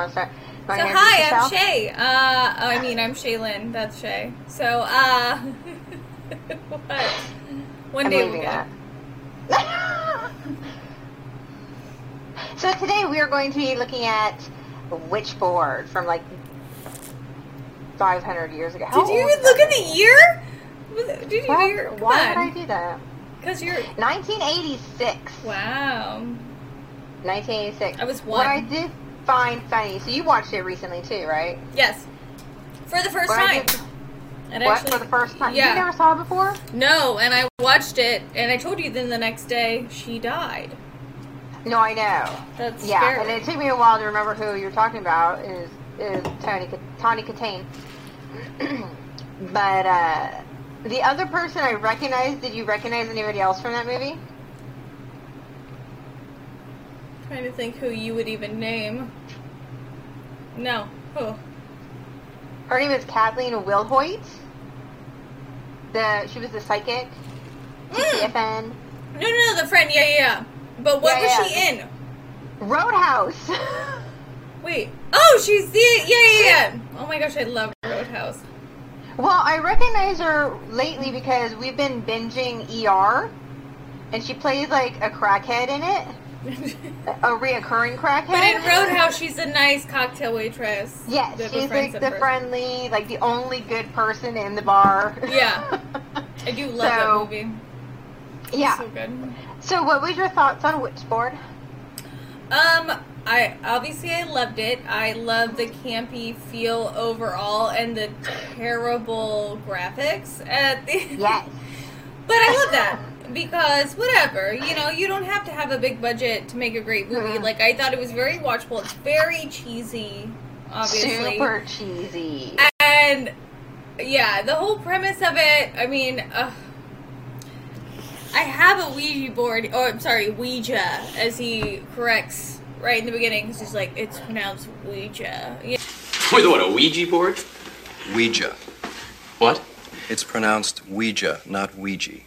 want to do? You want to start? So hi, I'm? Shay. Uh, oh, I mean, I'm Shaylin. That's Shay. So, uh, what? One I'm day we'll get that. so today we are going to be looking at Witchboard from like 500 years ago. How Did you even look at the year? Did you Why, would I do that? Because you're. 1986. Wow. 1986. I was one. What. I did find funny. So you watched it recently too, right? Yes. For the first What time. did- And what actually, for the first time? Yeah. You never saw it before? No, and I watched it, and I told you then the next day she died. No, I know. That's Yeah, scary. and it took me a while to remember who you're talking about. Is is Tony Tawny Kitaen? but uh, the other person I recognized. Did you recognize anybody else from that movie? Trying to think who you would even name. No. Who? Her name is Kathleen Wilhoite. The she was the psychic. Mm. No, no, no, the friend. Yeah, yeah, yeah. But what Yeah, was yeah. she in? Roadhouse. Wait. Oh, she's the yeah, yeah, yeah. Oh my gosh, I love Roadhouse. well, I recognize her lately because we've been binging ER, and she plays like a crackhead in it, a reoccurring crackhead. but in Roadhouse, she's a nice cocktail waitress. Yes, she's like the first. friendly, like the only good person in the bar. Yeah. I do love that So, movie. Yeah. So good. So, what was your thoughts on Witchboard? Um, I obviously I loved it. I love the campy feel overall and the terrible graphics at the Yes. But I love that because whatever, you know, you don't have to have a big budget to make a great movie. Mhm. Like I thought it was very watchable. It's very cheesy, obviously. Super cheesy. And yeah, the whole premise of it, I mean, uh, I have a Ouija board, or I'm sorry, Ouija, as he corrects right in the beginning, because he's like, it's pronounced Ouija. Yeah. Wait, what, a Ouija board? Ouija. What? It's pronounced Ouija, not Ouija.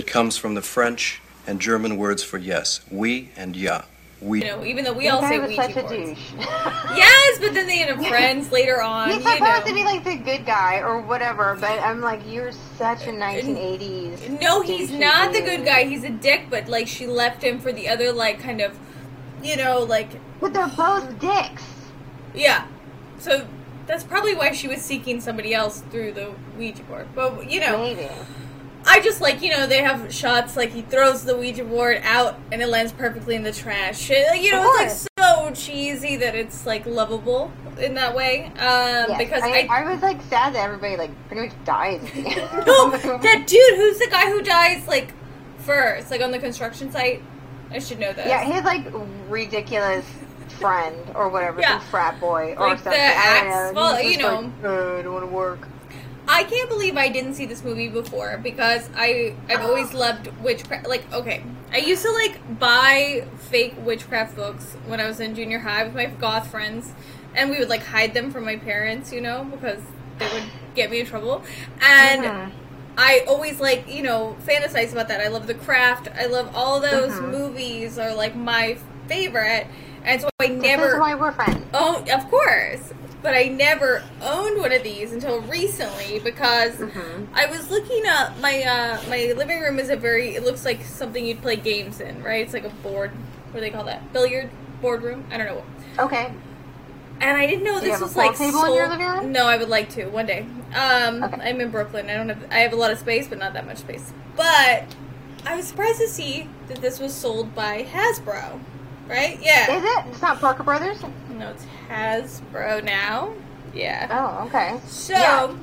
It comes from the French and German words for yes, we and ja. You We. know, even though we all say was Ouija such a boards. douche. Yes, but then they end up friends later on. He's you supposed know. to be like the good guy or whatever, but I'm like, you're such a uh, 1980s. No, he's douchey not the good guy. He's a dick, but like she left him for the other, like kind of, you know, like But they're both dicks. yeah. So that's probably why she was seeking somebody else through the Ouija board. But you know, Maybe. I just like you know they have shots like he throws the Ouija board out and it lands perfectly in the trash. It- you know, it's like so cheesy that it's like lovable in that way. Um, Yes. because I, I, I was like sad that everybody like pretty much dies. the no that dude who's the guy who dies like first, like on the construction site. I should know this. Yeah, his like ridiculous friend or whatever, Yeah. some frat boy or Like the something. I don't axe- well, you know. like, "Uh, I don't want to work. I can't believe I didn't see this movie before because I I've always loved witchcraft. Like, okay, I used to like buy fake witchcraft books when I was in junior high with my goth friends, and we would like hide them from my parents, you know, because they would get me in trouble. And. I always like you know fantasize about that. I love The Craft. I love all those Mhm. movies are like my favorite, and so I This never is why we're friends. Oh, of course. But I never owned one of these until recently because Mhm. I was looking up my uh my living room is a very it looks like something you'd play games in, right? It's like a board what do they call that? Billiard boardroom? I don't know. Okay. And I didn't know Do you this have was like table in your sold- living room? No, I would like to one day. Um Okay. I'm in Brooklyn. I don't have I have a lot of space but not that much space. But I was surprised to see that this was sold by Hasbro. Right? Yeah. Is it? It's not Parker Brothers? No, it's Hasbro now. Yeah. Oh, okay. So Yeah.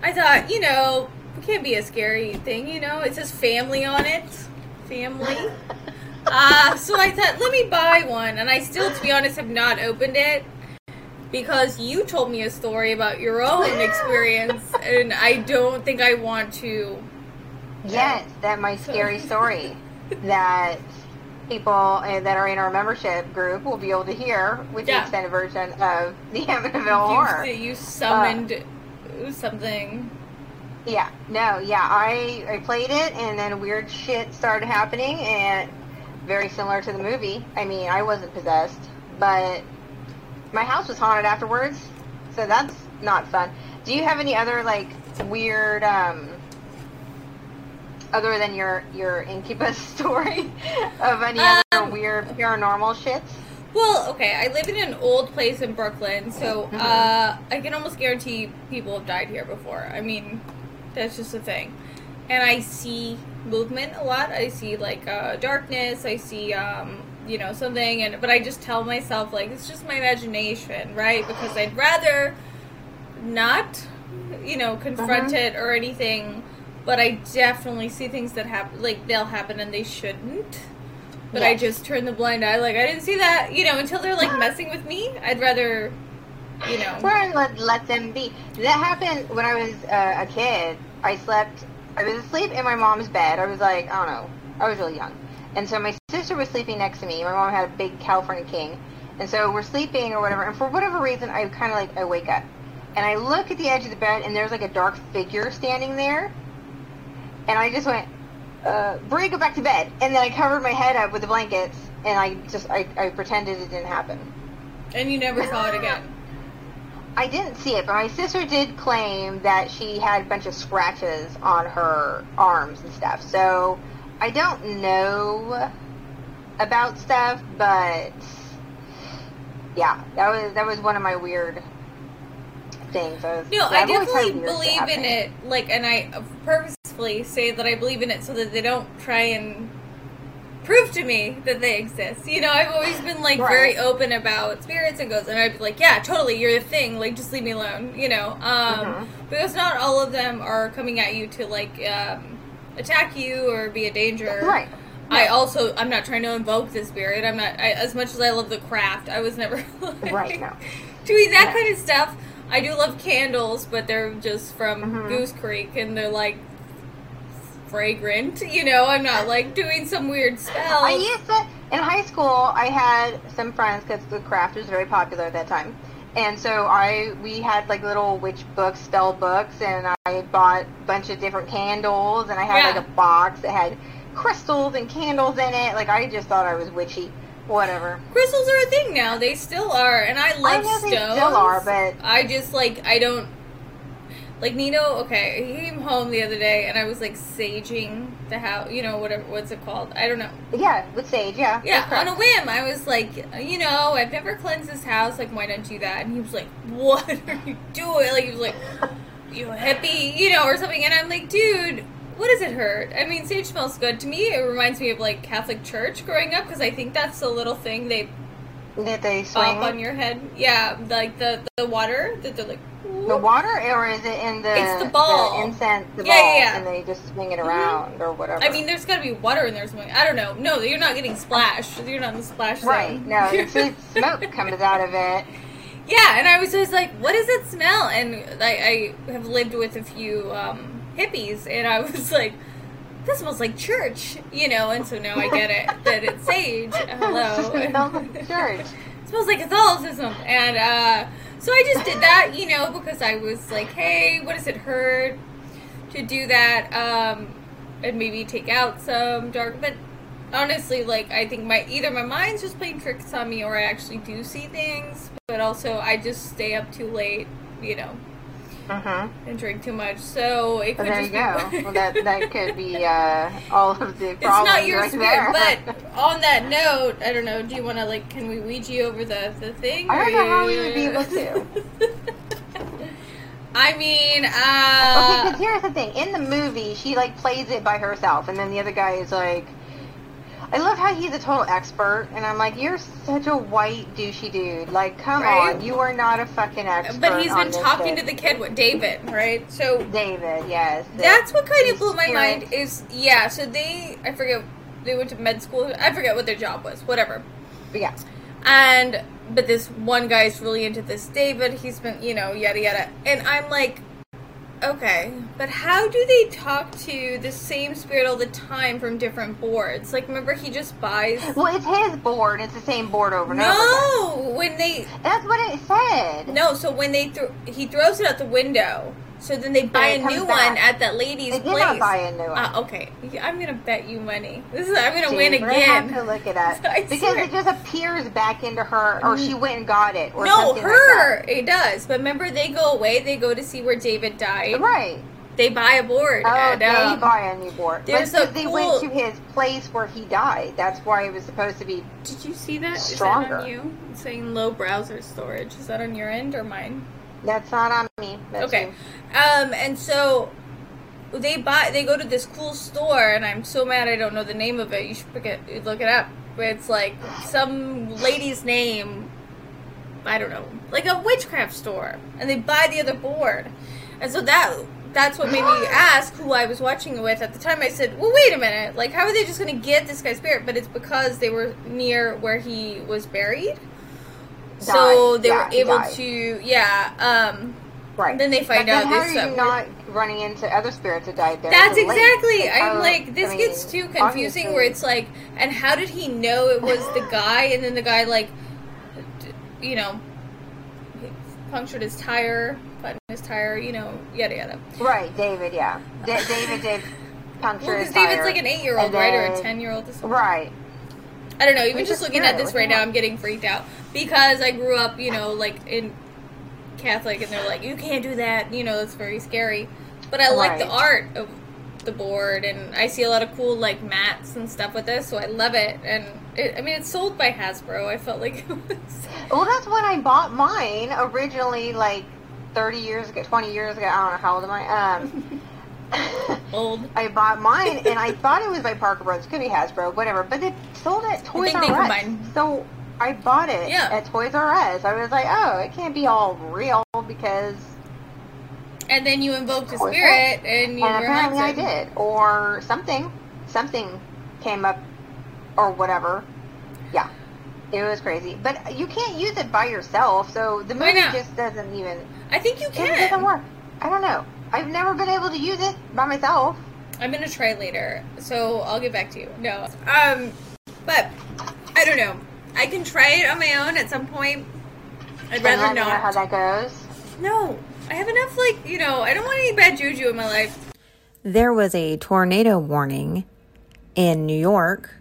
I thought, you know, it can't be a scary thing, you know. It says family on it. Family. uh, so I thought, let me buy one. And I still, to be honest, have not opened it because you told me a story about your own experience, and I don't think I want to. Yes, that my scary story that people uh, that are in our membership group will be able to hear with the extended version of the Amityville Horror. You, you summoned something. Yeah, no, yeah, I I played it and then weird shit started happening and very similar to the movie. I mean, I wasn't possessed, but my house was haunted afterwards, so that's not fun. Do you have any other like weird, um, other than your your incubus story, of any Um, other weird paranormal shits? Well, okay, I live in an old place in Brooklyn, so Mm-hmm. uh, I can almost guarantee people have died here before. I mean, that's just a thing. And I see movement a lot. I see like uh, darkness. I see, um, you know, something. And but I just tell myself like it's just my imagination, right? Because I'd rather not, you know, confront Uh-huh. it or anything. But I definitely see things that happen, like they'll happen and they shouldn't. But I just turn the blind eye, like I didn't see that, you know, until they're like messing with me. I'd rather, you know. Or let, let them be. That happened when I was uh, a kid. I slept, I was asleep in my mom's bed. I was like, I don't know, I was really young. And so my sister was sleeping next to me. My mom had a big California King. And so we're sleeping or whatever. And for whatever reason, I kind of like, I wake up. And I look at the edge of the bed and there's like a dark figure standing there. And I just went, uh, Brie, go back to bed. And then I covered my head up with the blankets and I just, I, I pretended it didn't happen. And you never saw it again. I didn't see it, but my sister did claim that she had a bunch of scratches on her arms and stuff. So I don't know about stuff, but yeah, that was that was one of my weird things. I was, No, yeah, I I've always had definitely believe in it. Like, and I say that I believe in it so that they don't try and prove to me that they exist. You know, I've always been like Right. very open about spirits and ghosts, and I'd be like, "Yeah, totally, you're a thing. Like, just leave me alone." You know, um, Mhm. because not all of them are coming at you to like um, attack you or be a danger. Right. I also I'm not trying to invoke the spirit. I'm not I, as much as I love the craft. I was never like, Right, no. doing that Yeah. kind of stuff. I do love candles, but they're just from Mhm. Goose Creek and they're like fragrant. You know, I'm not like doing some weird spell. I used to in high school. I had some friends because the craft was very popular at that time, and so I we had like little witch books, spell books, and I bought a bunch of different candles, and I had Yeah. like a box that had crystals and candles in it. Like I just thought I was witchy, whatever. Crystals are a thing now. They still are, and I love know stones. they still are, but- I just like I don't like Nino. Okay, he came home the other day, and I was like saging the house. You know, whatever what's it called? I don't know. Yeah, with sage, yeah. Yeah, on a whim, I was like, you know, I've never cleansed this house. Like, why not do that? And he was like, what are you doing? Like, he was like, you hippie, you know, or something. And I'm like, dude, what does it hurt? I mean, sage smells good to me. It reminds me of like Catholic Church growing up because I think that's the little thing they that they swing on your head. Yeah, like the the water that they're like. the water, or is it in the It's the ball. incense, the Yeah, yeah, yeah. and they just swing it around or whatever? I mean, there's got to be water in there somewhere. I don't know. No, you're not getting splashed. You're not in the splash zone. right? No, it's just smoke comes out of it. Yeah, and I was always like, "What does it smell?" And I, I have lived with a few um, hippies, and I was like, "This smells like church," you know. And so now I get it that it's sage. Hello, It smells like church. It smells like Catholicism, and uh, so I just did that, you know, because I was like, "Hey, what does it hurt to do that?" Um, and maybe take out some dark, but. Honestly, like I think my either my mind's just playing tricks on me, or I actually do see things. But also, I just stay up too late, you know, Mm-hmm. and drink too much. So it Well, could there just you go. Well, that that could be uh, all of the problems. it's not your right spirit, there. but on that note, I don't know. Do you want to like? Can we Ouija over the the thing? I don't know how we would be able to. I mean, okay, uh, because here's the thing: in the movie, she like plays it by herself, and then the other guy is like. I love how he's a total expert, and I'm like, you're such a white douchey dude. Like, come Right? on, you are not a fucking expert. but he's been talking shit. to the kid, with David, right? So David. Yes, that's what kind of blew my mind. Is yeah. So they, I forget, they went to med school. I forget what their job was. Whatever. But yeah, And but this one guy's really into this David. He's been, you know, yada yada. And I'm like, okay, but how do they talk to the same spirit all the time from different boards? Like, remember he just buys. well, it's his board. It's the same board over and over. No, when they That's what it said. no, so when they throw he throws it out the window, So then they buy it a new back. one at that lady's They did place. not buy a new one. Uh, okay, Yeah, I'm gonna bet you money. This is I'm gonna win again. I have again. to look it up I because swear. it just appears back into her, or she went and got it, or No, something her Like it does. But remember, they go away. They go to see where David died. Right. They buy a board. Oh, and, they um, buy a new board. there's but a they cool- went to his place where he died. That's why it was supposed to be. Did you see that? Stronger. that on you? It's saying low browser storage. Is that on your end or mine? That's not on me. That's okay. you. Um, and so they buy. They go to this cool store, and I'm so mad I don't know the name of it. You should forget, look it up. It's like some lady's name. I don't know, like a witchcraft store, and they buy the other board, and so that. That's what made me ask who I was watching it with. At the time, I said, "Well, wait a minute. Like, how are they just going to get this guy's spirit?" But it's because they were near where he was buried, so Died. they Yeah, were able to, yeah. Um, Right. then they find but out then how are you not running into other spirits that died there? That's exactly. Like, I'm like, this I gets too confusing. Where it's like, and how did he know it was the guy? And then the guy like, you know, punctured his tire, buttoned his tire. You know, yada yada. Right, David. Yeah, Da- David did puncture Well, his because David's tire, like an eight-year-old, right, or a ten-year-old? Right. I don't know. Even just looking at this right now. I'm getting freaked out because I grew up, you know, like in Catholic, and they're like, you can't do that. You know, it's very scary. But I like the art of the board, and I see a lot of cool like mats and stuff with this, so I love it. And it, I mean, it's sold by Hasbro. I felt like it was. Well, that's when I bought mine originally, like thirty years ago, twenty years ago. I don't know how old am I. Um, Old. I bought mine, and I thought it was by Parker Brothers. Could be Hasbro, whatever. But they sold it at Toys R Us. So I bought it Yeah. at Toys R Us. I was like, oh, it can't be all real because, And then you invoked a spirit, and you and apparently I did, or something, something came up, or whatever. Yeah. It was crazy, but you can't use it by yourself, so the movie just doesn't even I think you can. It doesn't work. I don't know. I've never been able to use it by myself. I'm gonna try later, so I'll get back to you. No, um, but I don't know. I can try it on my own at some point. I'd rather let me know how not. that goes. No, I have enough. Like you know, I don't want any bad juju in my life. There was a tornado warning in New York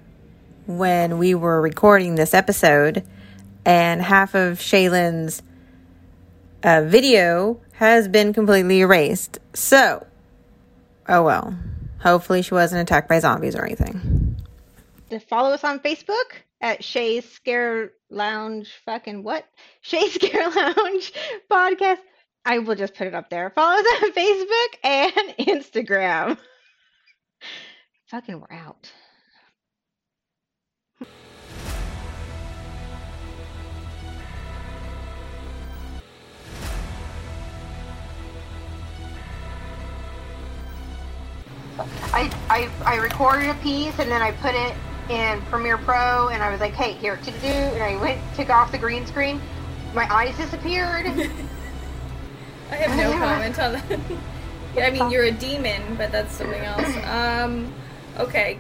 when we were recording this episode, and half of Shaylin's uh, video has been completely erased. So, oh well. Hopefully, she wasn't attacked by zombies or anything. To follow us on Facebook at Shay's Scare Lounge. Fucking what? Shay's Scare Lounge podcast. I will just put it up there. Follow us on Facebook and Instagram. Fucking, we're out. I, I I recorded a piece and then I put it in Premiere Pro and I was like, hey, here to do, and I went took off the green screen. My eyes disappeared. I have no comment on that. yeah, I mean, you're a demon, but that's something else. Um, okay,